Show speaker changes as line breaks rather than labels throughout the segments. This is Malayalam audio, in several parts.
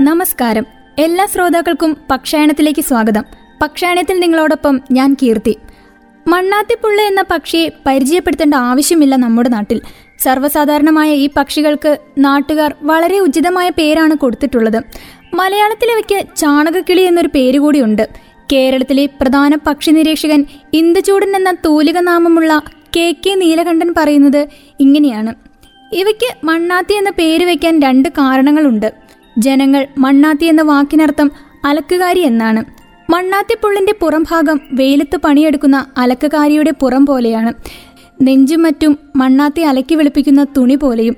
നമസ്കാരം. എല്ലാ ശ്രോതാക്കൾക്കും പക്ഷായണത്തിലേക്ക് സ്വാഗതം. പക്ഷായണത്തിൽ നിങ്ങളോടൊപ്പം ഞാൻ കീർത്തി. മണ്ണാത്തിപ്പുള്ള എന്ന പക്ഷിയെ പരിചയപ്പെടുത്തേണ്ട ആവശ്യമില്ല നമ്മുടെ നാട്ടിൽ. സർവസാധാരണമായ ഈ പക്ഷികൾക്ക് നാട്ടുകാർ വളരെ ഉചിതമായ പേരാണ് കൊടുത്തിട്ടുള്ളത്. മലയാളത്തിലവയ്ക്ക് ചാണകക്കിളി എന്നൊരു പേര് കൂടിയുണ്ട് കേരളത്തിലെ പ്രധാന പക്ഷി നിരീക്ഷകൻ ഇന്ദുചൂടൻ എന്ന തൂലിക നാമമുള്ള കെ കെ നീലകണ്ഠൻ പറയുന്നത് ഇങ്ങനെയാണ്. ഇവയ്ക്ക് മണ്ണാത്തി എന്ന പേര് വയ്ക്കാൻ രണ്ട് കാരണങ്ങളുണ്ട്. ജനങ്ങൾ മണ്ണാത്തി എന്ന വാക്കിനർത്ഥം അലക്കുകാരി എന്നാണ്. മണ്ണാത്തിപ്പുള്ളിന്റെ പുറംഭാഗം വെയിലത്ത് പണിയെടുക്കുന്ന അലക്കുകാരിയുടെ പുറം പോലെയാണ്. നെഞ്ചും മറ്റും മണ്ണാത്തി അലക്കി വെളുപ്പിക്കുന്ന തുണി പോലെയും.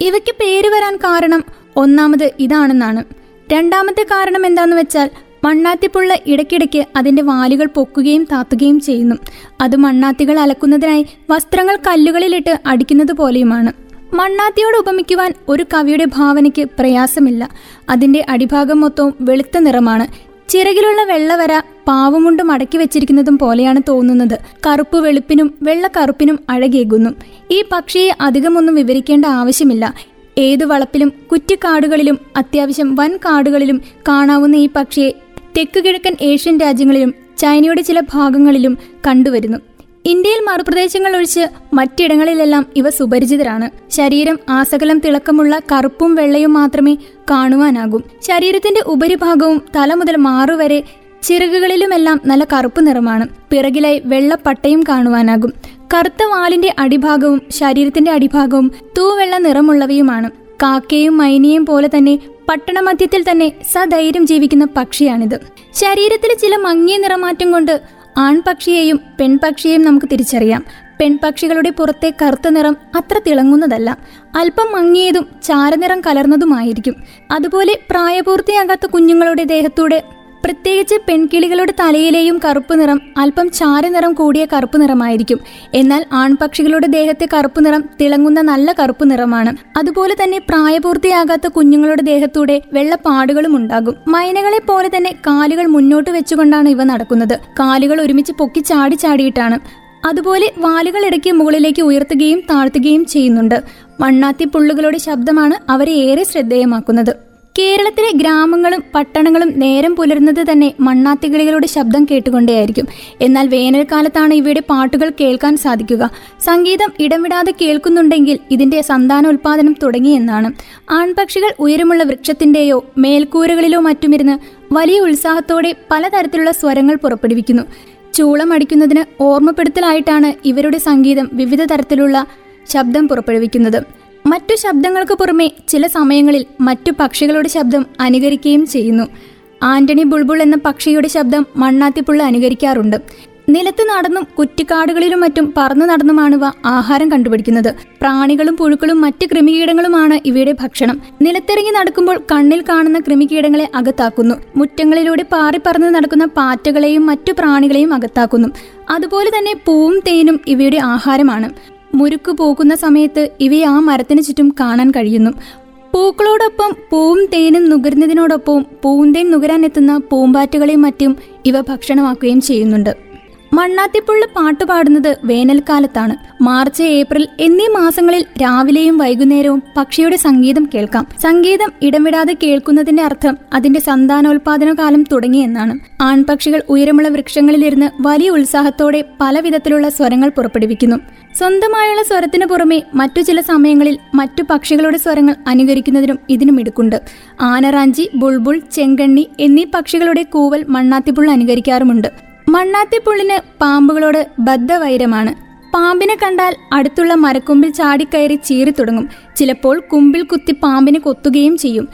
ഇവയ്ക്ക് പേര് വരാൻ കാരണം ഒന്നാമത് ഇതാണെന്നാണ്. രണ്ടാമത്തെ കാരണം എന്താണെന്ന് വെച്ചാൽ മണ്ണാത്തിപ്പുള്ള ഇടയ്ക്കിടയ്ക്ക് അതിന്റെ വാലുകൾ പൊക്കുകയും താത്തുകയും ചെയ്യുന്നു. അത് മണ്ണാത്തികൾ അലക്കുന്നതിനായി വസ്ത്രങ്ങൾ കല്ലുകളിലിട്ട് അടിക്കുന്നത് പോലെയുമാണ്. മണ്ണാത്തിയോട് ഉപമിക്കുവാൻ ഒരു കവിയുടെ ഭാവനയ്ക്ക് പ്രയാസമില്ല. അതിന്റെ അടിഭാഗം മൊത്തവും വെളുത്ത നിറമാണ്. ചിറകിലുള്ള വെള്ളവര പാവമുണ്ട് മടക്കി വെച്ചിരിക്കുന്നതും പോലെയാണ് തോന്നുന്നത്. കറുപ്പ് വെളുപ്പിനും വെള്ള കറുപ്പിനും അഴകേകുന്നു. ഈ പക്ഷിയെ അധികമൊന്നും വിവരിക്കേണ്ട ആവശ്യമില്ല. ഏതു വളപ്പിലും കുറ്റിക്കാടുകളിലും അത്യാവശ്യം വൻ കാടുകളിലും കാണാവുന്ന ഈ പക്ഷിയെ തെക്കു കിഴക്കൻ ഏഷ്യൻ രാജ്യങ്ങളിലും ചൈനയുടെ ചില ഭാഗങ്ങളിലും കണ്ടുവരുന്നു. ഇന്ത്യയിൽ മറുപ്രദേശങ്ങൾ ഒഴിച്ച് മറ്റിടങ്ങളിലെല്ലാം ഇവ സുപരിചിതരാണ്. ശരീരം ആസകലം തിളക്കമുള്ള കറുപ്പും വെള്ളയും മാത്രമേ കാണുവാനാകും. ശരീരത്തിന്റെ ഉപരിഭാഗവും തല മുതൽ മാറുവരെ ചിറകുകളിലുമെല്ലാം നല്ല കറുപ്പ് നിറമാണ്. പിറകിലായി വെള്ളപ്പട്ടയും കാണുവാനാകും. കറുത്ത വാലിന്റെ അടിഭാഗവും ശരീരത്തിന്റെ അടിഭാഗവും തൂവെള്ള നിറമുള്ളവയുമാണ്. കാക്കയും മൈനിയും പോലെ തന്നെ പട്ടണമധ്യത്തിൽ തന്നെ സധൈര്യം ജീവിക്കുന്ന പക്ഷിയാണിത്. ശരീരത്തിലെ ചില മങ്ങിയ നിറമാറ്റം കൊണ്ട് ആൺപക്ഷിയെയും പെൺപക്ഷിയെയും നമുക്ക് തിരിച്ചറിയാം. പെൺപക്ഷികളുടെ പുറത്തെ കറുത്ത നിറം അത്ര തിളങ്ങുന്നതല്ല. അല്പം മങ്ങിയതും ചാരനിറം കലർന്നതുമായിരിക്കും. അതുപോലെ പ്രായപൂർത്തിയാകാത്ത കുഞ്ഞുങ്ങളുടെ ദേഹത്തൂടെ പ്രത്യേകിച്ച് പെൺകിളികളുടെ തലയിലെയും കറുപ്പ് നിറം അല്പം ചാരനിറം കൂടിയ കറുപ്പ് നിറമായിരിക്കും. എന്നാൽ ആൺപക്ഷികളുടെ ദേഹത്തെ കറുപ്പ് നിറം തിളങ്ങുന്ന നല്ല കറുപ്പ് നിറമാണ്. അതുപോലെ തന്നെ പ്രായപൂർത്തിയാകാത്ത കുഞ്ഞുങ്ങളുടെ ദേഹത്തൂടെ വെള്ളപ്പാടുകളും ഉണ്ടാകും. മൈനകളെ പോലെ തന്നെ കാലുകൾ മുന്നോട്ട് വെച്ചുകൊണ്ടാണ് ഇവ നടക്കുന്നത്. കാലുകൾ ഒരുമിച്ച് പൊക്കി ചാടി ചാടിയിട്ടാണ്. അതുപോലെ വാലുകൾ ഇടയ്ക്ക് മുകളിലേക്ക് ഉയർത്തുകയും താഴ്ത്തുകയും ചെയ്യുന്നുണ്ട്. മണ്ണാത്തി പുള്ളുകളുടെ ശബ്ദമാണ് അവരെ ഏറെ ശ്രദ്ധേയമാക്കുന്നത്. കേരളത്തിലെ ഗ്രാമങ്ങളും പട്ടണങ്ങളും നേരം പുലരുന്നത് തന്നെ മണ്ണാത്തികളികളുടെ ശബ്ദം കേട്ടുകൊണ്ടേയായിരിക്കും. എന്നാൽ വേനൽക്കാലത്താണ് ഇവയുടെ പാട്ടുകൾ കേൾക്കാൻ സാധിക്കുക. സംഗീതം ഇടംവിടാതെ കേൾക്കുന്നുണ്ടെങ്കിൽ ഇതിന്റെ സന്താനോൽപാദനം തുടങ്ങിയെന്നാണ്. ആൺപക്ഷികൾ ഉയരമുള്ള വൃക്ഷത്തിന്റെയോ മേൽക്കൂരകളിലോ മറ്റുമിരുന്ന് വലിയ ഉത്സാഹത്തോടെ പലതരത്തിലുള്ള സ്വരങ്ങൾ പുറപ്പെടുവിക്കുന്നു. ചൂളം അടിക്കുന്നതിന് ഓർമ്മപ്പെടുത്തലായിട്ടാണ് ഇവരുടെ സംഗീതം വിവിധ തരത്തിലുള്ള ശബ്ദം പുറപ്പെടുവിക്കുന്നത്. മറ്റു ശബ്ദങ്ങൾക്ക് പുറമെ ചില സമയങ്ങളിൽ മറ്റു പക്ഷികളുടെ ശബ്ദം അനുകരിക്കുകയും ചെയ്യുന്നു. ആന്റണി ബുൾബുൾ എന്ന പക്ഷിയുടെ ശബ്ദം മണ്ണാത്തിപ്പുള്ള അനുകരിക്കാറുണ്ട്. നിലത്ത് നടന്നും കുറ്റിക്കാടുകളിലും മറ്റും പറന്നു നടന്നുമാണ് ഇവ ആഹാരം കണ്ടുപിടിക്കുന്നത്. പ്രാണികളും പുഴുക്കളും മറ്റ് കൃമികീടങ്ങളുമാണ് ഇവയുടെ ഭക്ഷണം. നിലത്തിറങ്ങി നടക്കുമ്പോൾ കണ്ണിൽ കാണുന്ന കൃമികീടങ്ങളെ അകത്താക്കുന്നു. മുറ്റങ്ങളിലൂടെ പാറിപ്പറന്ന് നടക്കുന്ന പാറ്റകളെയും മറ്റു പ്രാണികളെയും അകത്താക്കുന്നു. അതുപോലെ തന്നെ പൂവും തേനും ഇവയുടെ ആഹാരമാണ്. മുരുക്ക് പൂക്കുന്ന സമയത്ത് ഇവയെ ആ മരത്തിന് ചുറ്റും കാണാൻ കഴിയുന്നു. പൂക്കളോടൊപ്പം പൂവും തേനും നുകരുന്നതിനോടൊപ്പം പൂന്തേൻ നുകരാനെത്തുന്ന പൂമ്പാറ്റുകളെയും മറ്റും ഇവ ഭക്ഷണമാക്കുകയും ചെയ്യുന്നുണ്ട്. മണ്ണാത്തിപ്പുള്ള പാട്ട് പാടുന്നത് വേനൽക്കാലത്താണ്. മാർച്ച് ഏപ്രിൽ എന്നീ മാസങ്ങളിൽ രാവിലെയും വൈകുന്നേരവും പക്ഷിയുടെ സംഗീതം കേൾക്കാം. സംഗീതം ഇടംവിടാതെ കേൾക്കുന്നതിന്റെ അർത്ഥം അതിന്റെ സന്താനോൽപാദന കാലം തുടങ്ങിയെന്നാണ് ആൺപക്ഷികൾ ഉയരമുള്ള വൃക്ഷങ്ങളിലിരുന്ന് വലിയ ഉത്സാഹത്തോടെ പലവിധത്തിലുള്ള സ്വരങ്ങൾ പുറപ്പെടുവിക്കുന്നു. സ്വന്തമായുള്ള സ്വരത്തിനു പുറമെ മറ്റു ചില സമയങ്ങളിൽ മറ്റു പക്ഷികളുടെ സ്വരങ്ങൾ അനുകരിക്കുന്നതിനും ഇതിനും ഇടുക്കുണ്ട്. ആനറാഞ്ചി ബുൾബുൾ ചെങ്കണ്ണി എന്നീ പക്ഷികളുടെ കൂവൽ മണ്ണാത്തിപ്പുള്ള അനുകരിക്കാറുമുണ്ട്. മണ്ണാത്തിപ്പുള്ളിന് പാമ്പുകളോട് ബദ്ധവൈരമാണ്. പാമ്പിനെ കണ്ടാൽ അടുത്തുള്ള മരക്കൊമ്പിൽ ചാടിക്കയറി ചീറി തുടങ്ങും. ചിലപ്പോൾ കുമ്പിൽ കുത്തി പാമ്പിനെ കൊത്തുകയും ചെയ്യും.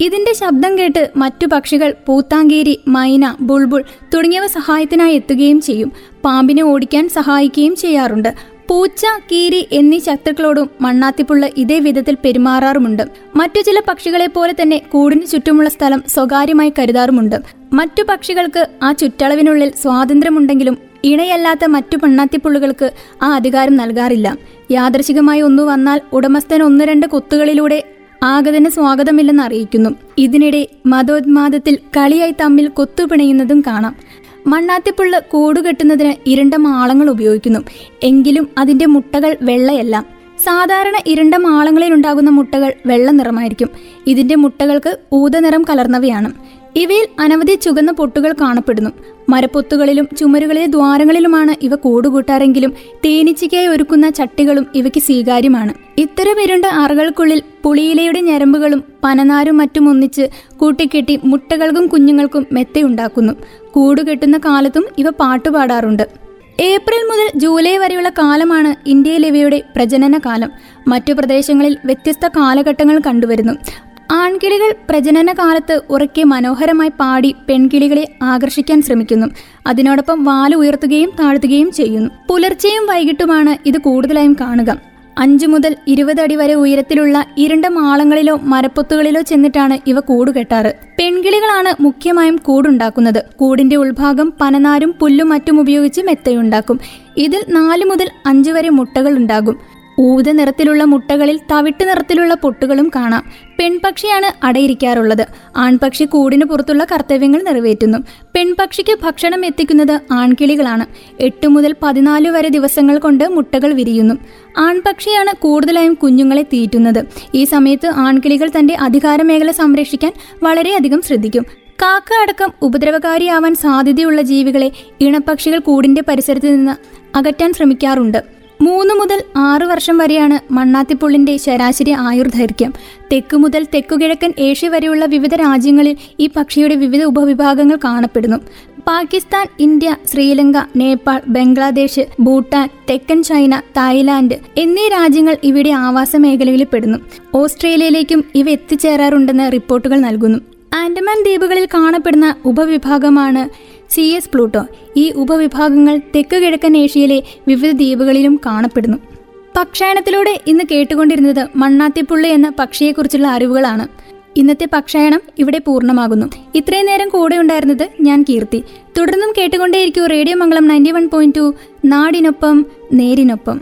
ഇതിന്റെ ശബ്ദം കേട്ട് മറ്റു പക്ഷികൾ പൂത്താങ്കേരി മൈന ബുൾബുൾ തുടങ്ങിയവ സഹായത്തിനായി എത്തുകയും ചെയ്യും. പാമ്പിനെ ഓടിക്കാൻ സഹായിക്കുകയും ചെയ്യാറുണ്ട്. പൂച്ച കീരി എന്നീ ശത്രുക്കളോടും മണ്ണാത്തിപ്പുള്ള ഇതേ വിധത്തിൽ പെരുമാറാറുമുണ്ട്. മറ്റു ചില പക്ഷികളെ പോലെ തന്നെ കൂടിനു ചുറ്റുമുള്ള സ്ഥലം സ്വകാര്യമായി കരുതാറുമുണ്ട്. മറ്റു പക്ഷികൾക്ക് ആ ചുറ്റളവിനുള്ളിൽ സ്വാതന്ത്ര്യമുണ്ടെങ്കിലും ഇണയല്ലാത്ത മറ്റു പെണ്ണാത്തിപ്പുള്ളുകൾക്ക് ആ അധികാരം നൽകാറില്ല. യാദർശികമായി ഒന്നു വന്നാൽ ഉടമസ്ഥൻ ഒന്ന് രണ്ട് കൊത്തുകളിലൂടെ ആഗതന് സ്വാഗതമില്ലെന്ന് അറിയിക്കുന്നു. ഇതിനിടെ മതോന്മാദത്തിൽ കളിയായി തമ്മിൽ കൊത്തുപിണയുന്നതും കാണാം. മണ്ണാത്തിപ്പുള്ള കൂടുകെട്ടുന്നതിന് ഇരണ്ട മാളങ്ങൾ ഉപയോഗിക്കുന്നു. എങ്കിലും അതിന്റെ മുട്ടകൾ വെള്ളയല്ല. സാധാരണ ഇരണ്ട മാളങ്ങളിൽ ഉണ്ടാകുന്ന മുട്ടകൾ വെള്ള നിറമായിരിക്കും ഇതിന്റെ മുട്ടകൾക്ക് ഊതനിറം കലർന്നവയാണ്. ഇവയിൽ അനവധി ചുവന്ന പൊട്ടുകൾ കാണപ്പെടുന്നു. മരപ്പൊത്തുകളിലും ചുമരുകളിലെ ദ്വാരങ്ങളിലുമാണ് ഇവ കൂടുകൂട്ടാറെങ്കിലും തേനീച്ചയ്ക്കായി ഒരുക്കുന്ന ചട്ടികളും ഇവയ്ക്ക് സ്വീകാര്യമാണ്. ഇത്തരം ഇരുണ്ട അറകൾക്കുള്ളിൽ പുളിയിലയുടെ ഞരമ്പുകളും പനനാരും മറ്റും ഒന്നിച്ച് കൂട്ടിക്കെട്ടി മുട്ടകൾക്കും കുഞ്ഞുങ്ങൾക്കും മെത്തയുണ്ടാക്കുന്നു കൂടുകെട്ടുന്ന കാലത്തും ഇവ പാട്ടുപാടാറുണ്ട്. ഏപ്രിൽ മുതൽ ജൂലൈ വരെയുള്ള കാലമാണ് ഇന്ത്യയിൽ ഇവയുടെ പ്രജനന കാലം മറ്റു പ്രദേശങ്ങളിൽ വ്യത്യസ്ത കാലഘട്ടങ്ങൾ കണ്ടുവരുന്നു. ആൺകിളികൾ പ്രജനന കാലത്ത് ഉറക്കെ മനോഹരമായി പാടി പെൺകിളികളെ ആകർഷിക്കാൻ ശ്രമിക്കുന്നു. അതിനോടൊപ്പം വാൽ ഉയർത്തുകയും താഴ്ത്തുകയും ചെയ്യുന്നു. പുലർച്ചെയും വൈകിട്ടുമാണ് ഇത് കൂടുതലായും കാണുക. അഞ്ചു മുതൽ ഇരുപത് അടി വരെ ഉയരത്തിലുള്ള ഇരുണ്ട മാളങ്ങളിലോ മരപ്പൊത്തുകളിലോ ചെന്നിട്ടാണ് ഇവ കൂടുകെട്ടാറ് പെൺകിളികളാണ് മുഖ്യമായും കൂടുണ്ടാക്കുന്നത്. കൂടിന്റെ ഉൾഭാഗം പനനാരും പുല്ലും മറ്റും ഉപയോഗിച്ച് മെത്തയുണ്ടാക്കും. ഇതിൽ നാല് മുതൽ അഞ്ചു വരെ മുട്ടകൾ ഉണ്ടാകും. ഊത നിറത്തിലുള്ള മുട്ടകളിൽ തവിട്ട് നിറത്തിലുള്ള പൊട്ടുകളും കാണാം. പെൺപക്ഷിയാണ് അടയിരിക്കാറുള്ളത്. ആൺപക്ഷി കൂടിന് പുറത്തുള്ള കർത്തവ്യങ്ങൾ നിറവേറ്റുന്നു. പെൺപക്ഷിക്ക് ഭക്ഷണം എത്തിക്കുന്നത് ആൺകിളികളാണ്. എട്ട് മുതൽ പതിനാല് വരെ ദിവസങ്ങൾ കൊണ്ട് മുട്ടകൾ വിരിയുന്നു. ആൺപക്ഷിയാണ് കൂടുതലായും കുഞ്ഞുങ്ങളെ തീറ്റുന്നത്. ഈ സമയത്ത് ആൺകിളികൾ തന്റെ അധികാര മേഖല സംരക്ഷിക്കാൻ വളരെയധികം ശ്രദ്ധിക്കും. കാക്ക അടക്കം ഉപദ്രവകാരിയാവാൻ സാധ്യതയുള്ള ജീവികളെ ഇണപക്ഷികൾ കൂടിന്റെ പരിസരത്ത് നിന്ന് അകറ്റാൻ ശ്രമിക്കാറുണ്ട്. മൂന്ന് മുതൽ ആറ് വർഷം വരെയാണ് മണ്ണാത്തിപ്പുള്ളിന്റെ ശരാശരി ആയുർദൈർഘ്യം. തെക്ക് മുതൽ തെക്കുകിഴക്കൻ ഏഷ്യ വരെയുള്ള വിവിധ രാജ്യങ്ങളിൽ ഈ പക്ഷിയുടെ വിവിധ ഉപവിഭാഗങ്ങൾ കാണപ്പെടുന്നു. പാകിസ്ഥാൻ ഇന്ത്യ ശ്രീലങ്ക നേപ്പാൾ ബംഗ്ലാദേശ് ഭൂട്ടാൻ തെക്കൻ ചൈന തായ്ലാന്റ് എന്നീ രാജ്യങ്ങൾ ഇവയുടെ ആവാസ മേഖലയിൽ പെടുന്നു ഓസ്ട്രേലിയയിലേക്കും ഇവ എത്തിച്ചേരാറുണ്ടെന്ന് റിപ്പോർട്ടുകൾ നൽകുന്നു. ആൻഡമാൻ ദ്വീപുകളിൽ കാണപ്പെടുന്ന ഉപവിഭാഗമാണ് സി എസ് പ്ലൂട്ടോ ഈ ഉപവിഭാഗങ്ങൾ തെക്ക് കിഴക്കൻ ഏഷ്യയിലെ വിവിധ ദ്വീപുകളിലും കാണപ്പെടുന്നു. പക്ഷായണത്തിലൂടെ ഇന്ന് കേട്ടുകൊണ്ടിരുന്നത് മണ്ണാത്തിപ്പുള്ളി എന്ന പക്ഷിയെക്കുറിച്ചുള്ള അറിവുകളാണ്. ഇന്നത്തെ പക്ഷായണം ഇവിടെ പൂർണമാകുന്നു. ഇത്രയും നേരം കൂടെ ഉണ്ടായിരുന്നത് ഞാൻ കീർത്തി. തുടർന്നും കേട്ടുകൊണ്ടേയിരിക്കൂ radio Mangalam ninety one point two. നാടിനൊപ്പം നേരിനൊപ്പം.